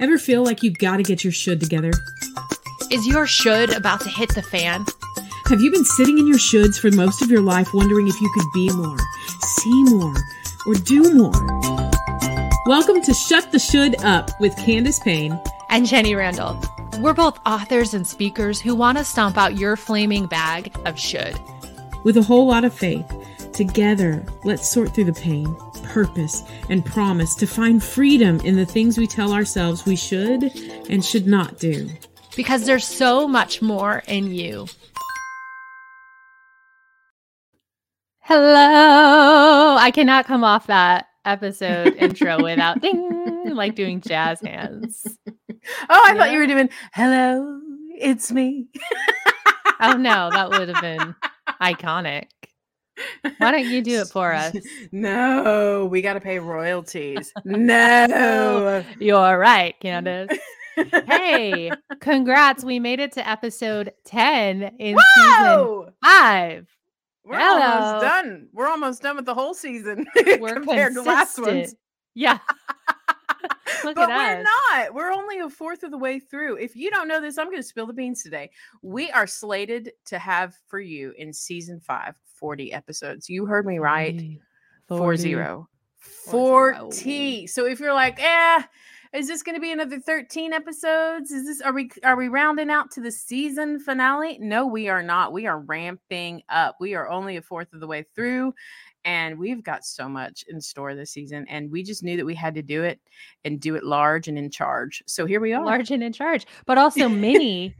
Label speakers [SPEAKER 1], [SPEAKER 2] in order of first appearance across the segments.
[SPEAKER 1] Ever feel like you've gotta get your should together?
[SPEAKER 2] Is your should about to hit the fan?
[SPEAKER 1] Have you been sitting in your shoulds for most of your life wondering if you could be more, see more, or do more? Welcome to Shut the Should Up with Candace Payne
[SPEAKER 2] and Jenny Randle. We're both authors and speakers who want to stomp out your flaming bag of should.
[SPEAKER 1] With a whole lot of faith, together, let's sort through the pain, purpose, and promise to find freedom in the things we tell ourselves we should and should not do.
[SPEAKER 2] Because there's so much more in you. Hello. I cannot come off that episode intro without ding, like doing jazz hands.
[SPEAKER 3] Oh, I thought you were doing hello, it's me.
[SPEAKER 2] oh no, that would have been iconic. Why don't you do it for us?
[SPEAKER 3] No, we got to pay royalties. Oh, no,
[SPEAKER 2] you're right, mm. Candace. hey, congrats. We made it to episode 10 in Whoa! season five.
[SPEAKER 3] We're Hello. almost done. We're almost done with the whole season We're compared consistent. to last ones.
[SPEAKER 2] Yeah.
[SPEAKER 3] but we're us. not. We're only a fourth of the way through. If you don't know this, I'm going to spill the beans today. We are slated to have for you in season five 40 episodes. You heard me right. 40. 40. 40. So if you're like, eh, is this going to be another 13 episodes? Is this are we are we rounding out to the season finale? No, we are not. We are ramping up. We are only a fourth of the way through and we've got so much in store this season and we just knew that we had to do it and do it large and in charge. So here we are.
[SPEAKER 2] Large and in charge, but also mini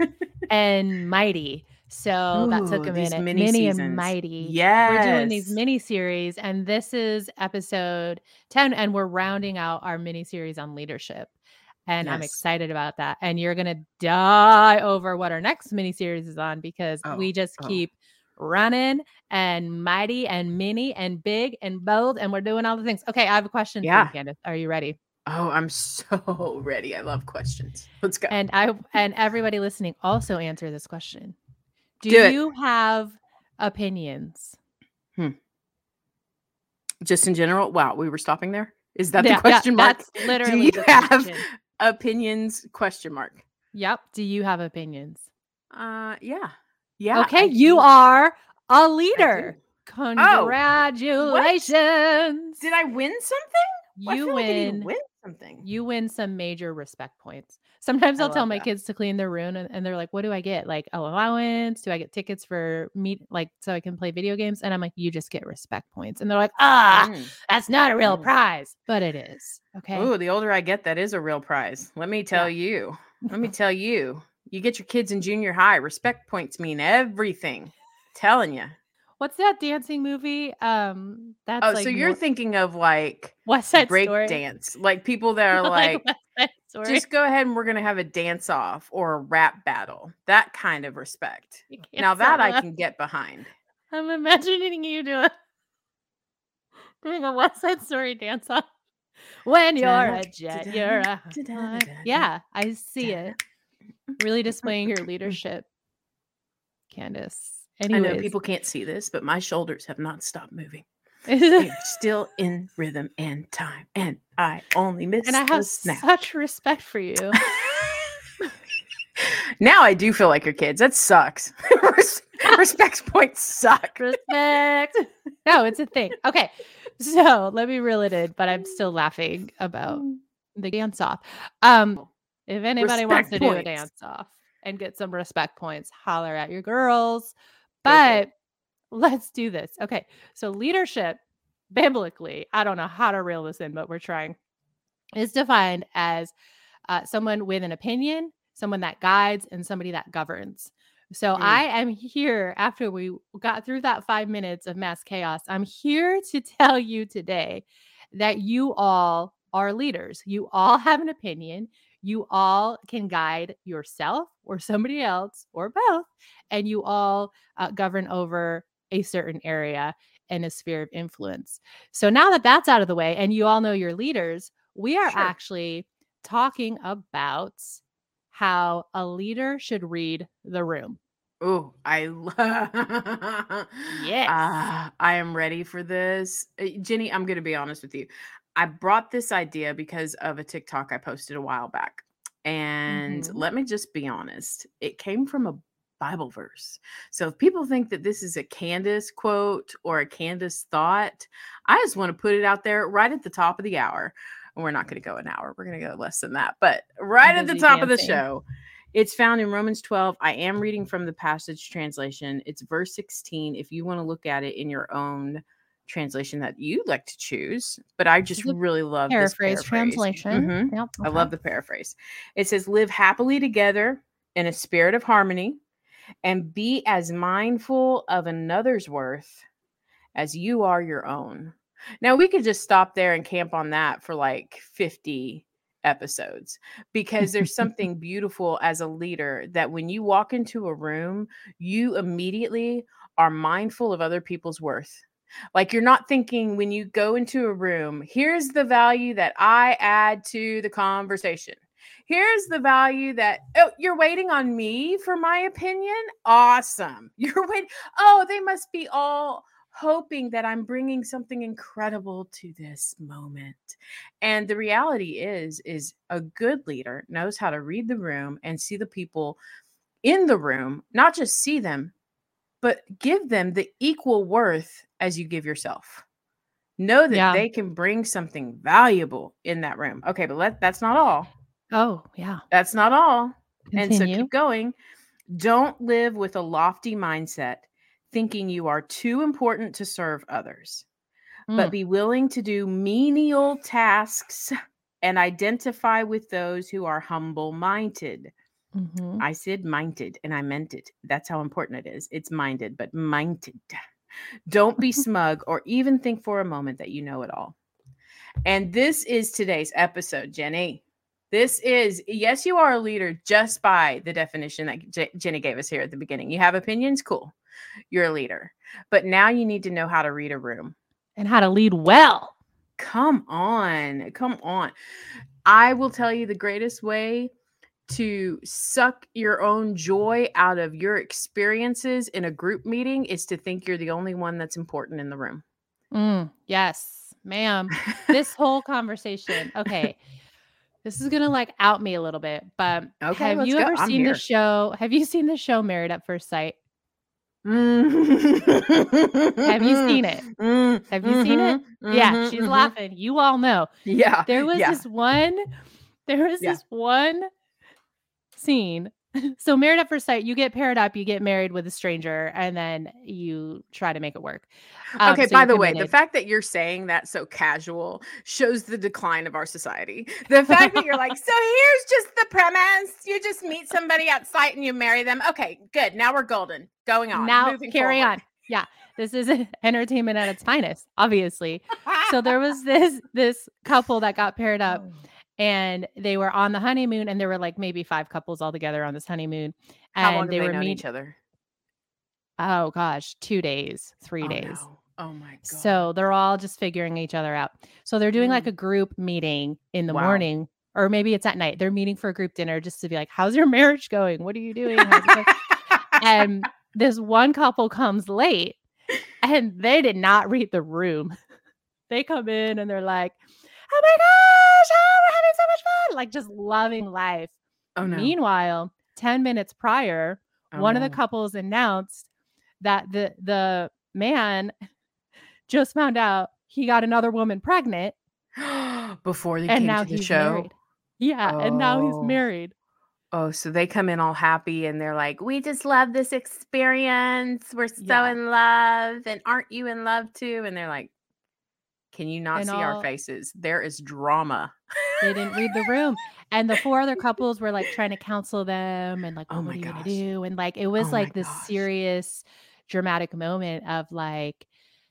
[SPEAKER 2] and mighty. So Ooh, that took a minute. Mini, mini and mighty.
[SPEAKER 3] Yeah.
[SPEAKER 2] We're doing these mini series, and this is episode 10, and we're rounding out our mini series on leadership. And yes. I'm excited about that. And you're gonna die over what our next mini series is on because oh, we just oh. keep running and mighty and mini and big and bold, and we're doing all the things. Okay, I have a question yeah. for you, Candace. Are you ready?
[SPEAKER 3] Oh, I'm so ready. I love questions. Let's go.
[SPEAKER 2] And I and everybody listening also answer this question. Do, Do you have opinions?
[SPEAKER 3] Hmm. Just in general? Wow, we were stopping there. Is that yeah, the question mark?
[SPEAKER 2] That's literally
[SPEAKER 3] Do you have question. opinions? Question mark.
[SPEAKER 2] Yep. Do you have opinions?
[SPEAKER 3] Uh, yeah, yeah.
[SPEAKER 2] Okay, I you do. are a leader. Congratulations! Oh,
[SPEAKER 3] Did I win something?
[SPEAKER 2] You win.
[SPEAKER 3] Like win something.
[SPEAKER 2] You win some major respect points. Sometimes I'll tell my that. kids to clean their room and, and, they're like, what do I get? Like allowance? Do I get tickets for meet like so I can play video games? And I'm like, you just get respect points. And they're like, ah, mm. that's not a real mm. prize. But it is. Okay.
[SPEAKER 3] Oh, the older I get, that is a real prize. Let me tell yeah. you. Let me tell you. You get your kids in junior high. Respect points mean everything. telling you.
[SPEAKER 2] What's that dancing movie? Um, that's
[SPEAKER 3] oh,
[SPEAKER 2] like
[SPEAKER 3] so you're more... thinking of like
[SPEAKER 2] West Side
[SPEAKER 3] break
[SPEAKER 2] Story.
[SPEAKER 3] dance, like people that are like, like just go ahead and we're gonna have a dance off or a rap battle. That kind of respect. Now that I can get behind.
[SPEAKER 2] I'm imagining you doing doing a West Side Story dance off. When you're a jet, you're a yeah. I see it. Really displaying your leadership, Candace. Anyways.
[SPEAKER 3] I know people can't see this, but my shoulders have not stopped moving. They're still in rhythm and time, and I only miss.
[SPEAKER 2] And I have such respect for you.
[SPEAKER 3] now I do feel like your kids. That sucks. respect points suck.
[SPEAKER 2] Respect. No, it's a thing. Okay, so let me reel it in, but I'm still laughing about the dance off. Um, if anybody respect wants to points. do a dance off and get some respect points, holler at your girls. But let's do this. Okay. So leadership biblically, I don't know how to reel this in, but we're trying, is defined as uh, someone with an opinion, someone that guides, and somebody that governs. So mm. I am here after we got through that five minutes of mass chaos. I'm here to tell you today that you all are leaders. You all have an opinion you all can guide yourself or somebody else or both, and you all uh, govern over a certain area and a sphere of influence. So now that that's out of the way, and you all know your leaders, we are sure. actually talking about how a leader should read the room.
[SPEAKER 3] Oh, I love.
[SPEAKER 2] yes.
[SPEAKER 3] Uh, I am ready for this. Uh, Jenny, I'm going to be honest with you. I brought this idea because of a TikTok I posted a while back. And mm-hmm. let me just be honest, it came from a Bible verse. So if people think that this is a Candace quote or a Candace thought, I just want to put it out there right at the top of the hour. And we're not going to go an hour, we're going to go less than that. But right at the top dancing. of the show, it's found in Romans 12. I am reading from the Passion translation. It's verse 16. If you want to look at it in your own translation that you like to choose, but I just really love
[SPEAKER 2] paraphrase, paraphrase. translation.
[SPEAKER 3] Mm-hmm. Yep. Okay. I love the paraphrase. It says, "Live happily together in a spirit of harmony, and be as mindful of another's worth as you are your own." Now we could just stop there and camp on that for like fifty episodes because there's something beautiful as a leader that when you walk into a room, you immediately are mindful of other people's worth like you're not thinking when you go into a room, here's the value that I add to the conversation. Here's the value that oh, you're waiting on me for my opinion. Awesome. You're waiting. Oh, they must be all hoping that I'm bringing something incredible to this moment. And the reality is is a good leader knows how to read the room and see the people in the room, not just see them, but give them the equal worth as you give yourself. Know that yeah. they can bring something valuable in that room. Okay, but let, that's not all.
[SPEAKER 2] Oh, yeah.
[SPEAKER 3] That's not all. Continue. And so keep going. Don't live with a lofty mindset thinking you are too important to serve others, mm. but be willing to do menial tasks and identify with those who are humble minded. Mm-hmm. I said minded and I meant it. That's how important it is. It's minded, but minded. Don't be smug or even think for a moment that you know it all. And this is today's episode, Jenny. This is, yes, you are a leader just by the definition that J- Jenny gave us here at the beginning. You have opinions, cool. You're a leader. But now you need to know how to read a room
[SPEAKER 2] and how to lead well.
[SPEAKER 3] Come on. Come on. I will tell you the greatest way to suck your own joy out of your experiences in a group meeting is to think you're the only one that's important in the room.
[SPEAKER 2] Mm, yes, ma'am. this whole conversation. Okay. This is gonna like out me a little bit, but okay, have you ever seen the show? Have you seen the show Married at First Sight? Mm. have you seen it? Mm. Have you seen it? Mm-hmm. Yeah, mm-hmm. she's mm-hmm. laughing. You all know.
[SPEAKER 3] Yeah.
[SPEAKER 2] There was
[SPEAKER 3] yeah.
[SPEAKER 2] this one, there was yeah. this one scene. So married at first sight, you get paired up, you get married with a stranger, and then you try to make it work.
[SPEAKER 3] Um, okay, so by the way, the fact that you're saying that so casual shows the decline of our society. The fact that you're like, so here's just the premise: you just meet somebody at sight and you marry them. Okay, good. Now we're golden. Going on.
[SPEAKER 2] Now carry forward. on. Yeah, this is entertainment at its finest, obviously. so there was this this couple that got paired up. And they were on the honeymoon and there were like maybe five couples all together on this honeymoon and
[SPEAKER 3] How long
[SPEAKER 2] they,
[SPEAKER 3] they
[SPEAKER 2] were
[SPEAKER 3] meeting each other?
[SPEAKER 2] Oh gosh two days three
[SPEAKER 3] oh,
[SPEAKER 2] days.
[SPEAKER 3] no. oh my god
[SPEAKER 2] so they're all just figuring each other out. So they're doing mm. like a group meeting in the wow. morning or maybe it's at night. They're meeting for a group dinner just to be like how's your marriage going? What are you doing? And this one couple comes late and they did not read the room. They come in and they're like oh my gosh, oh, having so much fun. Like just loving life.
[SPEAKER 3] Oh no.
[SPEAKER 2] Meanwhile, 10 minutes prior, oh, one no. of the couples announced that the the man just found out he got another woman pregnant
[SPEAKER 3] before they and came now to the he's show.
[SPEAKER 2] Married. Yeah, oh. and now he's oh. married.
[SPEAKER 3] Oh, so they come in all happy and they're like, "We just love this experience. We're so yeah. in love, and aren't you in love too?" And they're like, can you not and see all, our faces? There is drama.
[SPEAKER 2] They didn't read the room. And the four other couples were like trying to counsel them and like,
[SPEAKER 3] oh
[SPEAKER 2] what
[SPEAKER 3] are you
[SPEAKER 2] gonna do? And like it was oh like this gosh. serious dramatic moment of like,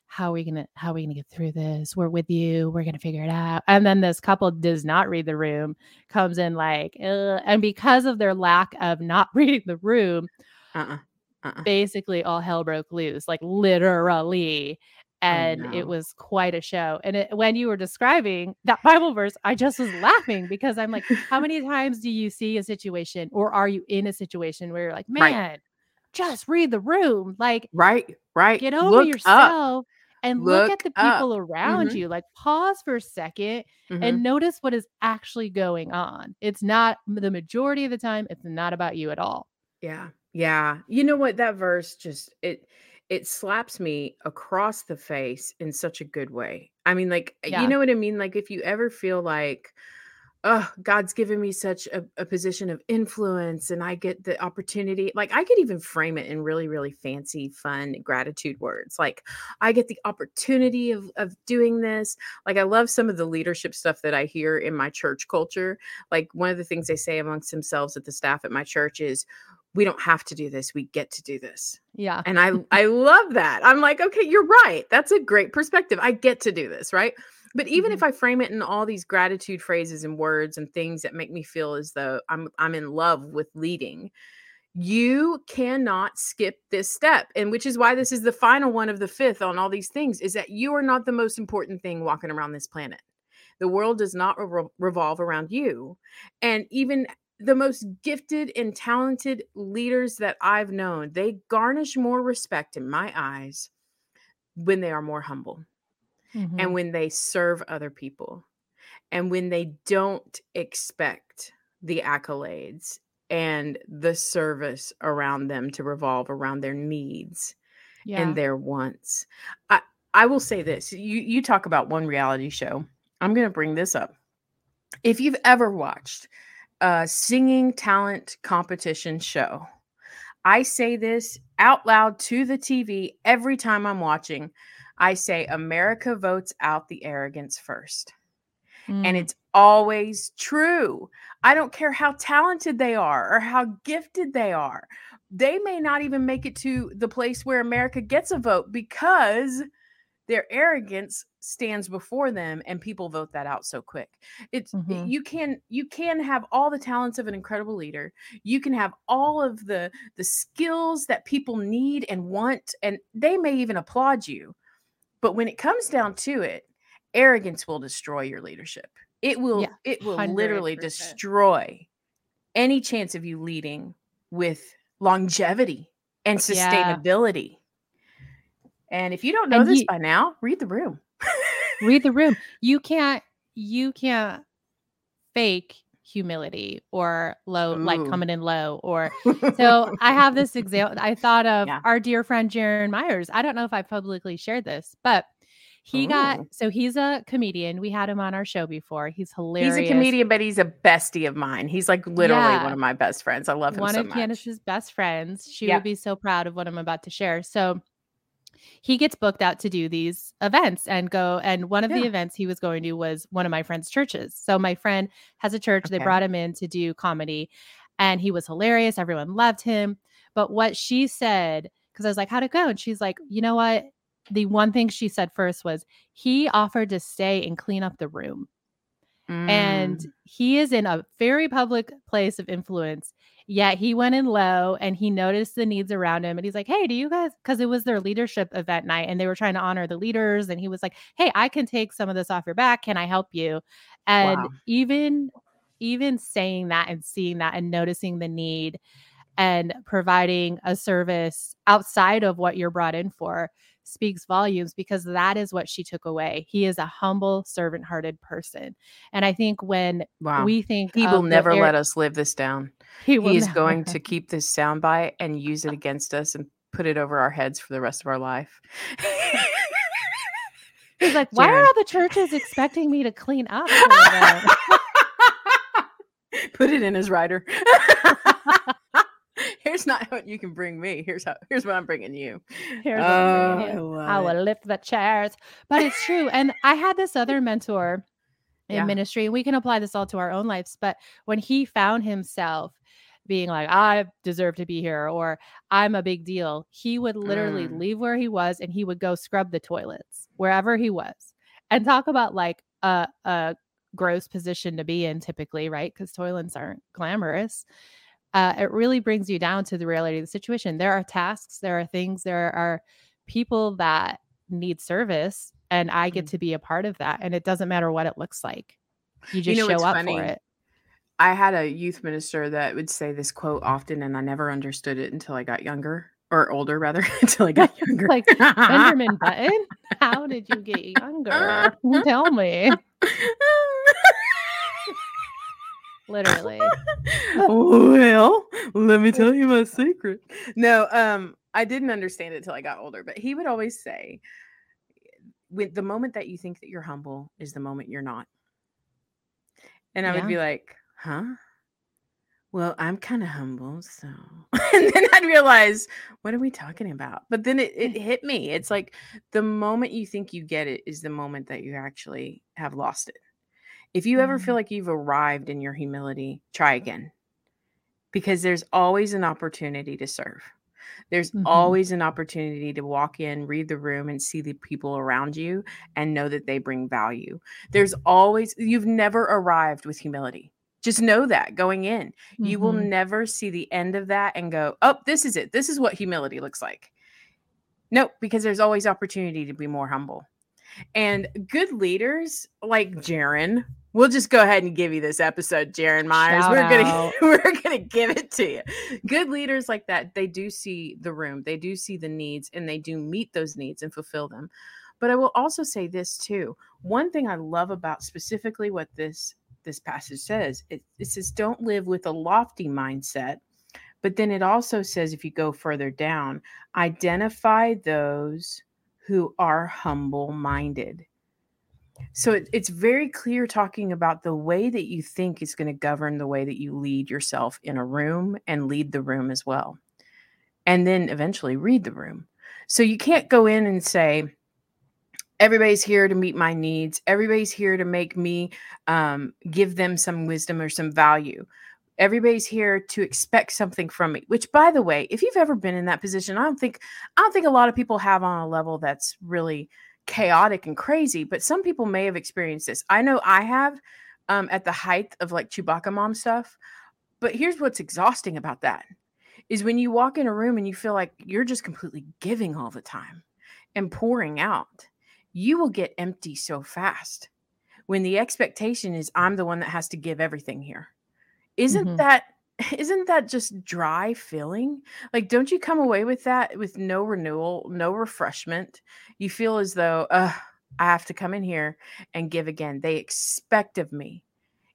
[SPEAKER 2] how are we gonna how are we gonna get through this? We're with you, we're gonna figure it out. And then this couple does not read the room, comes in like, Ugh. and because of their lack of not reading the room, uh-uh. Uh-uh. basically all hell broke loose, like literally. Oh, and oh, no. it was quite a show. And it, when you were describing that Bible verse, I just was laughing because I'm like, how many times do you see a situation or are you in a situation where you're like, man, right. just read the room? Like,
[SPEAKER 3] right, right.
[SPEAKER 2] Get over Look yourself. Up. and look, look at the people up. around mm-hmm. you. Like pause for a 2nd mm-hmm. and notice what is actually going on. It's not the majority of the time, it's not about you at all.
[SPEAKER 3] Yeah. Yeah. You know what? That verse just it it slaps me across the face in such a good way. I mean, like, eh, yeah. you know what I mean? Like, if you ever feel like, oh, God's given me such a, a, position of influence and I get the opportunity. Like, I could even frame it in really, really fancy, fun gratitude words. Like, I get the opportunity of, of doing this. Like, I love some of the leadership stuff that I hear in my church culture. Like, one of the things they say amongst themselves at the staff at my church is, we don't have to do this we get to do this
[SPEAKER 2] yeah
[SPEAKER 3] and i i love that i'm like okay you're right that's a great perspective i get to do this right but even mm-hmm. if I frame it in all these gratitude phrases and words and things that make me feel as though I'm I'm in love with leading, you cannot skip this step. And which is why this is the final one of the fifth on all these things is that you are not the most important thing walking around this planet. The world does not re- revolve around you. And even the most gifted and talented leaders that I've known, they garnish more respect in my eyes when they are more humble mm-hmm. and when they serve other people and when they don't expect the accolades and the service around them to revolve around their needs yeah. and their wants. I I will say this. You you talk about one reality show. I'm going to bring this up. If you've ever watched a singing talent competition show, I say this out loud to the TV every time I'm watching I say America votes out the arrogance first. Mm. And it's always true. I don't care how talented they are or how gifted they are. They may not even make it to the place where America gets a vote because their arrogance stands before them and people vote that out so quick it's mm-hmm. you can you can have all the talents of an incredible leader you can have all of the the skills that people need and want and they may even applaud you but when it comes down to it, arrogance will destroy your leadership. It will yeah, it will 100%. literally destroy any chance of you leading with longevity and sustainability. Yeah. And if you don't know and this by now, read the room.
[SPEAKER 2] read the room. You can't you can't fake humility or low Ooh. like coming in low or so i have this example i thought of yeah. our dear friend jaron myers i don't know if i publicly shared this but he Ooh. got so he's a comedian we had him on our show before he's hilarious
[SPEAKER 3] he's a comedian but he's a bestie of mine he's like literally yeah. one of my best friends i love him
[SPEAKER 2] one
[SPEAKER 3] so
[SPEAKER 2] of candace's best friends she would be so proud of what i'm about to share so he gets booked out to do these events and go. And one of yeah. the events he was going to was one of my friend's churches. So my friend has a church. Okay. They brought him in to do comedy and he was hilarious. Everyone loved him. But what she said, because I was like, how'd it go? And she's like, you know what? The one thing she said first was he offered to stay and clean up the room. Mm. And he is in a very public place of influence. Yet he went in low and he noticed the needs around him. And he's like, Hey, do you guys, because it was their leadership event night and they were trying to honor the leaders. And he was like, Hey, I can take some of this off your back. Can I help you? And wow. even, even saying that and seeing that and noticing the need and providing a service outside of what you're brought in for speaks volumes because that is what she took away. He is a humble, servant hearted person. And I think when wow. we think
[SPEAKER 3] he will never air- let us live this down, he, he is going to keep this soundbite and use it against us and put it over our heads for the rest of our life.
[SPEAKER 2] He's like, why are all the churches expecting me to clean up?
[SPEAKER 3] Put it in his rider here's not what you can bring me. Here's how. Here's what I'm bringing you. Here's
[SPEAKER 2] oh, bringing you. I, I will lift the chairs. But it's true. and I had this other mentor in yeah. ministry, and we can apply this all to our own lives. But when he found himself being like, I deserve to be here, or I'm a big deal, he would literally mm. leave where he was and he would go scrub the toilets wherever he was and talk about like a, a gross position to be in typically, right? Because toilets aren't glamorous uh, it really brings you down to the reality of the situation. There are tasks, there are things, there are people that need service, and I get mm. to be a part of that. And it doesn't matter what it looks like. You just you know, show up funny. for it.
[SPEAKER 3] I had a youth minister that would say this quote often, and I never understood it until I got younger or older rather until I got younger.
[SPEAKER 2] like Benjamin Button, how did you get younger? Tell me. Literally.
[SPEAKER 3] well, let me tell you my secret. No, um, I didn't understand it till I got older, but he would always say, with the moment that you think that you're humble is the moment you're not. And I yeah. would be like, huh? Well, I'm kind of humble, so and then I'd realize, what are we talking about? But then it, it hit me. It's like the moment you think you get it is the moment that you actually have lost it. If you ever feel mm. like you've arrived in your humility, try again. Because there's always an opportunity to serve. There's mm-hmm. always an opportunity to walk in, read the room, and see the people around you and know that they bring value. There's always, you've never arrived with humility. Just know that going in, mm-hmm. you will mm-hmm. never see the end of that and go, oh, this is it. This is what humility looks like. Nope, because there's always opportunity to be more humble. And good leaders like Jaron, we'll just go ahead and give you this episode, Jaron Myers. Shout we're gonna we're gonna give it to you. Good leaders like that, they do see the room, they do see the needs, and they do meet those needs and fulfill them. But I will also say this too. One thing I love about specifically what this this passage says. It, it says, don't live with a lofty mindset. But then it also says, if you go further down, identify those who are humble minded. So it, it's very clear talking about the way that you think is going to govern the way that you lead yourself in a room and lead the room as well. And then eventually read the room. So you can't go in and say, everybody's here to meet my needs everybody's here to make me um, give them some wisdom or some value everybody's here to expect something from me which by the way if you've ever been in that position i don't think i don't think a lot of people have on a level that's really chaotic and crazy but some people may have experienced this i know i have um, at the height of like chewbacca mom stuff but here's what's exhausting about that is when you walk in a room and you feel like you're just completely giving all the time and pouring out you will get empty so fast when the expectation is I'm the one that has to give everything here. Isn't mm-hmm. that isn't that just dry feeling? Like don't you come away with that with no renewal, no refreshment? You feel as though uh I have to come in here and give again. They expect of me.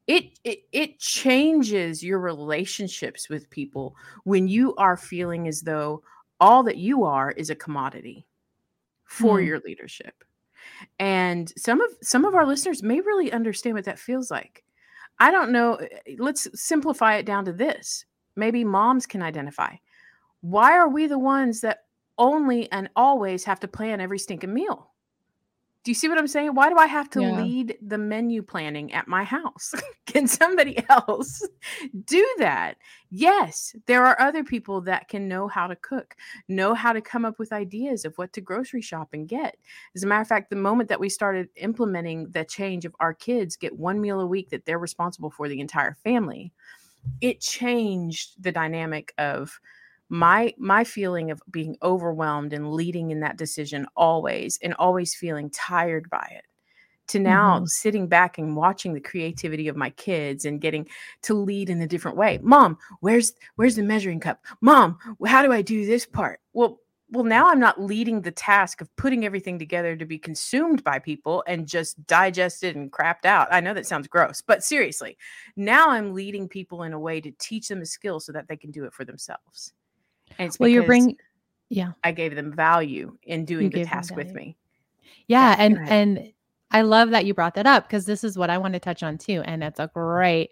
[SPEAKER 3] It, it it changes your relationships with people when you are feeling as though all that you are is a commodity for mm. your leadership and some of some of our listeners may really understand what that feels like i don't know eh, eh, let's simplify it down to this. Maybe moms can identify. Why are we the ones that only and always have to plan every stinking meal do you see what I'm saying? Why do I have to yeah. lead the menu planning at my house? can somebody else do that? Yes, there are other people that can know how to cook, know how to come up with ideas of what to grocery shop and get. As a matter of fact, the moment that we started implementing the change of our kids get one meal a week that they're responsible for the entire family, it changed the dynamic of my my feeling of being overwhelmed and leading in that decision always and always feeling tired by it to now mm-hmm. sitting back and watching the creativity of my kids and getting to lead in a different way. Mom where's where's the measuring cup? Mom how do i do this part? Well well now i'm not leading the task of putting everything together to be consumed by people and just digested and crapped out. I know that sounds gross but seriously now i'm leading people in a way to teach them a skill so that they can do it for themselves
[SPEAKER 2] and it's well, you're bringing, yeah,
[SPEAKER 3] I gave them value in doing you the task with me.
[SPEAKER 2] Yeah, yeah and and I love that you brought that up because this is what I want to touch on too, and it's a great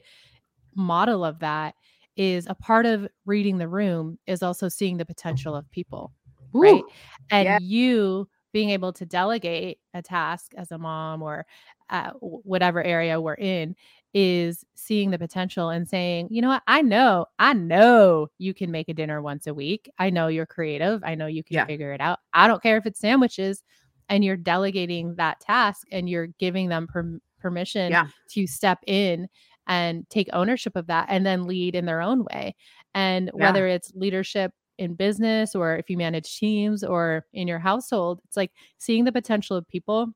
[SPEAKER 2] model of that. Is a part of reading the room is also seeing the potential of people, Ooh, right? And yeah. you being able to delegate a task as a mom or uh, whatever area we're in is seeing the potential and saying, you know what, I know, I know you can make a dinner once a week. I know you're creative. I know you can yeah. figure it out. I don't care if it's sandwiches. And you're delegating that task and you're giving them per- permission yeah. to step in and take ownership of that and then lead in their own way. And yeah. whether it's leadership in business or if you manage teams or in your household, it's like seeing the potential of people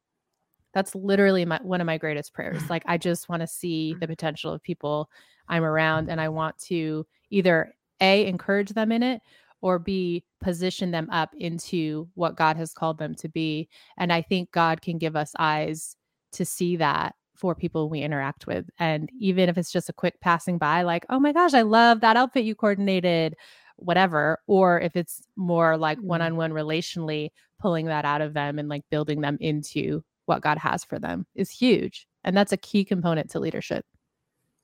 [SPEAKER 2] that's literally my one of my greatest prayers like i just want to see the potential of people i'm around and i want to either a encourage them in it or b position them up into what god has called them to be and i think god can give us eyes to see that for people we interact with and even if it's just a quick passing by like oh my gosh i love that outfit you coordinated whatever or if it's more like mm-hmm. one-on-one relationally pulling that out of them and like building them into what god has for them is huge and that's a key component to leadership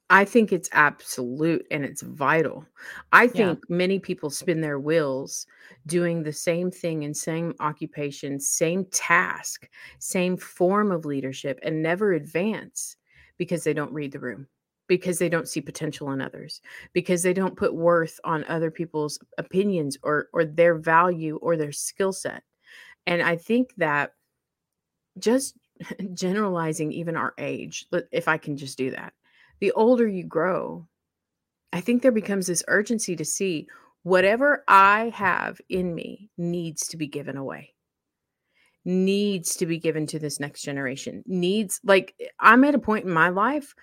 [SPEAKER 3] I think it's absolute and it's vital. I think yeah. many people spin their wheels doing the same thing in same occupation, same task, same form of leadership and never advance because they don't read the room, because they don't see potential in others, because they don't put worth on other people's opinions or or their value or their skill set. And I think that just generalizing even our age, if I can just do that the older you grow, I think there becomes this urgency to see whatever I have in me needs to be given away, needs to be given to this next generation, needs like eh, I'm at a point in my life,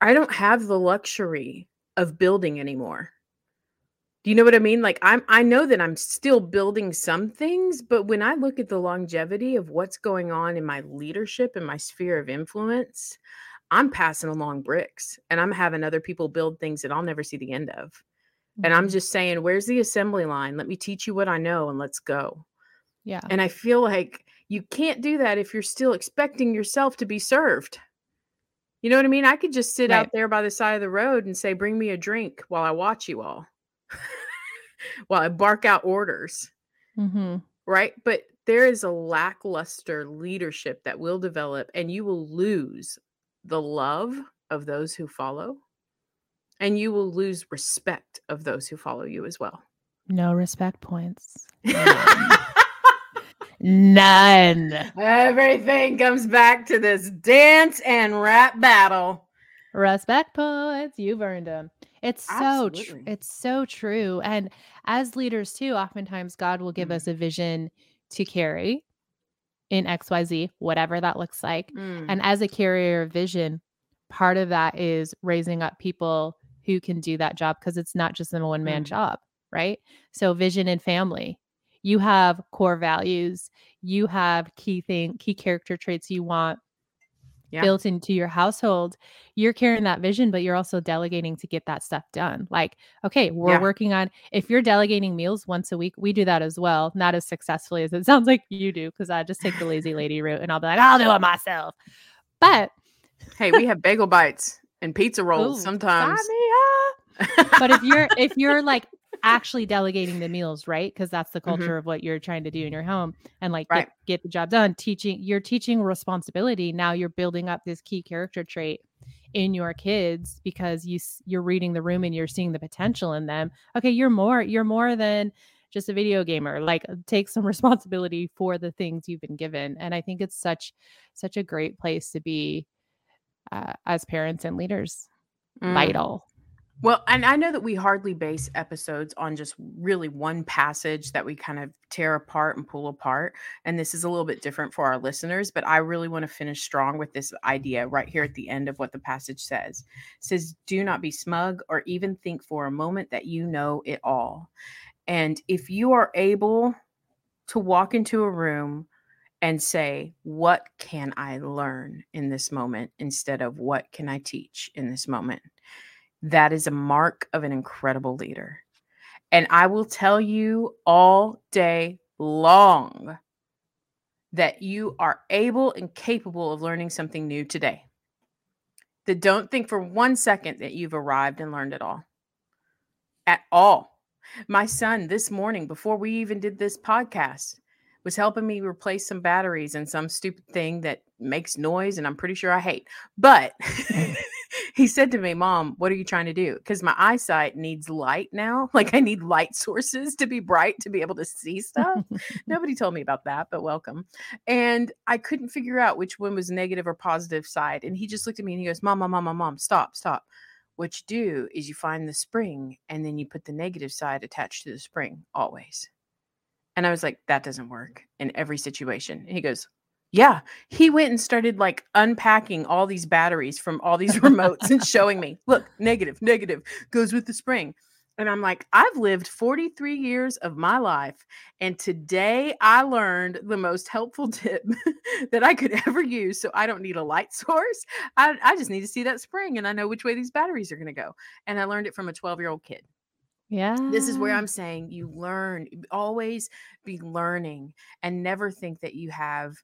[SPEAKER 3] I don't have the luxury of building anymore. Do you know what I mean? Like I'm I know that I'm still building some things, but when I look at the longevity of what's going on in my leadership and my sphere of influence, I'm passing along bricks and I'm having other people build things that I'll never see the end of. Mm-hmm. And I'm mm-hmm. just saying, where's the assembly line? Let me teach you what I know and let's go.
[SPEAKER 2] Yeah.
[SPEAKER 3] And I feel like you can't do that if you're still expecting yourself to be served. You know what I mean? I could just sit right. out there by the side of the road and say, bring me a drink while I watch you all, while I bark out orders. Mm-hmm. Right. But there is a lackluster leadership that will develop and you will lose the love of those who follow, and you will lose respect of those who follow you as well.
[SPEAKER 2] No respect points. None.
[SPEAKER 3] Everything comes back to this dance and rap battle.
[SPEAKER 2] Respect points. You've earned them. It's so tr- it's so true. And as leaders too, oftentimes God will give mm. us a vision to carry in XYZ, whatever that looks like. Mm. And as a carrier of vision, part of that is raising up people who can do that job because it's not just a one man mm. job, right? So, vision and family. You have core values, you have key thing, key character traits you want yeah. built into your household, you're carrying that vision, but you're also delegating to get that stuff done. Like, okay, we're yeah. working on if you're delegating meals once a week, we do that as well. Not as successfully as it sounds like you do, because I just take the lazy lady route and I'll be like, I'll do it myself. But
[SPEAKER 3] hey, we have bagel bites and pizza rolls Ooh, sometimes.
[SPEAKER 2] but if you're if you're like actually delegating the meals, right? Because that's the mm-hmm. culture mm-hmm. of what you're trying to do in your home and like right. get, get the job done. Teaching, you're teaching responsibility. Now you're building up this key character trait in your kids because you you're reading the room and you're seeing the potential in them. Okay, you're more you're more than just a video gamer. Like take some responsibility for the things you've been given. And I think it's such such a great place to be uh, as parents and leaders. Mm. Vital.
[SPEAKER 3] Well, and I know that we hardly base episodes on just really one passage that we kind of tear apart and pull apart. And this is a little bit different for our listeners, but I really want to finish strong with this idea right here at the end of what the passage says. It says, Do not be smug or even think for a moment that you know it all. And if you are able to walk into a room and say, What can I learn in this moment instead of what can I teach in this moment? That is a mark of an incredible leader. And I will tell you all day long that you are able and capable of learning something new today. That don't think for one second that you've arrived and learned it all. At all. My son this morning, before we even did this podcast, was helping me replace some batteries and some stupid thing that makes noise and I'm pretty sure I hate. But mm. He said to me, Mom, what are you trying to do? Because my eyesight needs light now. Like I need light sources to be bright to be able to see stuff. Nobody told me about that, but welcome. And I couldn't figure out which one was negative or positive side. And he just looked at me and he goes, Mom, mom, mom, mom, mom, stop, stop. What you do is you find the spring and then you put the negative side attached to the spring always. And I was like, that doesn't work in every situation. And he goes, yeah, he went and started like unpacking all these batteries from all these remotes and showing me, look, negative, negative goes with the spring. And I'm like, I've lived 43 years of my life. And today I learned the most helpful tip that I could ever use. So I don't need a light source. I, I just need to see that spring and I know which way these batteries are going to go. And I learned it from a 12 year old kid.
[SPEAKER 2] Yeah.
[SPEAKER 3] This is where I'm saying you learn, always be learning and never think that you have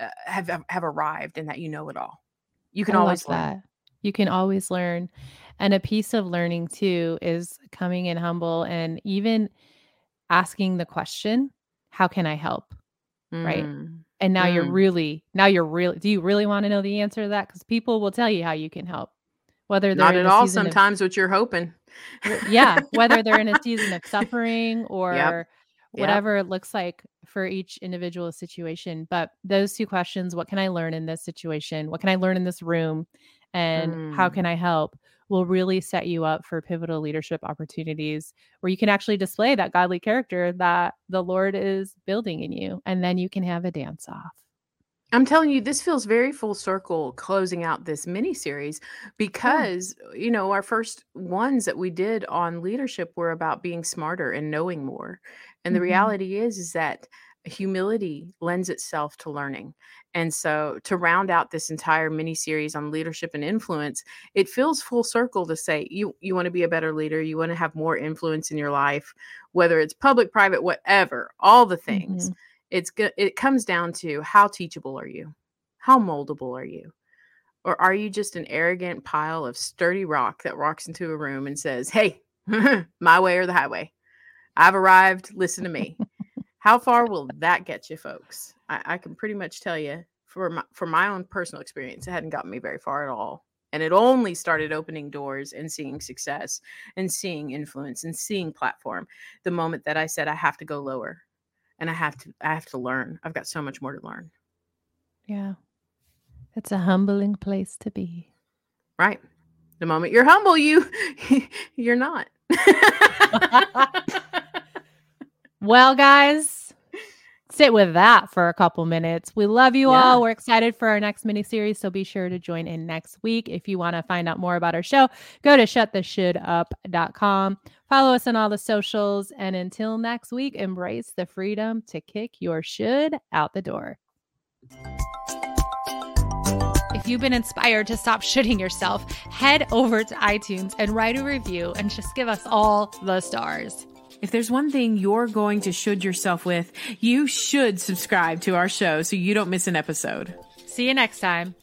[SPEAKER 3] uh, have have arrived and that you know it all. You can
[SPEAKER 2] I
[SPEAKER 3] always learn.
[SPEAKER 2] that. You can always learn. And a piece of learning too is coming in humble and even asking the question, how can I help? Right.
[SPEAKER 3] Mm.
[SPEAKER 2] And now you're
[SPEAKER 3] Mm.
[SPEAKER 2] really, now you're really, do you really want to know the answer to that? Because people will tell you how you can help, whether they're
[SPEAKER 3] Not at all.
[SPEAKER 2] season of-
[SPEAKER 3] Sometimes what you're hoping.
[SPEAKER 2] yeah, whether they're in a season of suffering or
[SPEAKER 3] Yep.
[SPEAKER 2] Whatever it looks like for each individual situation. But those two questions, what can I learn in this situation? What can I learn in this room? And how
[SPEAKER 3] Mm.
[SPEAKER 2] can I help? Will really set you up for pivotal leadership opportunities where you can actually display that godly character that the Lord is building in you. And then you can have a dance off.
[SPEAKER 3] I'm telling you, this feels very full circle closing out this mini series because, you know, our first ones that we did on leadership were about being smarter and knowing more. And the
[SPEAKER 2] Mhm.
[SPEAKER 3] reality is, is that humility lends itself to learning. And so to round out this entire mini series on leadership and influence, it feels full circle to say you you want to be a better leader, you want to have more influence in your life, whether it's public, private, whatever, all the things
[SPEAKER 2] Mhm.
[SPEAKER 3] It's good it comes down to how teachable are you? How moldable are you? Or are you just an arrogant pile of sturdy rock that walks into a room and says hey my way or the highway. I've arrived. Listen to me. How far will that get you folks? I, I can pretty much tell you for my, for my own personal experience it hadn't gotten me very far at all. And it only started opening doors and seeing success and seeing influence and seeing platform the moment that i said i have to go lower and I have to I have to learn. I've got so much more to learn.
[SPEAKER 2] Yeah. It's a humbling place to be.
[SPEAKER 3] Right. The moment you're humble, you you're not.
[SPEAKER 2] Well, guys, sit with that for a couple minutes. We love you
[SPEAKER 3] Yeah.
[SPEAKER 2] all. We're excited for our next mini series, so be sure to join in next week. If you want to find out more about our show, go to shuttheshouldUp.com. Follow us on all the socials, and until next week, embrace the freedom to kick your should out the door. If you've been inspired to stop shooting yourself, head over to iTunes and write a review and just give us all the stars.
[SPEAKER 1] If there's one thing you're going to should yourself with, you should subscribe to our show so you don't miss an episode.
[SPEAKER 2] See you next time.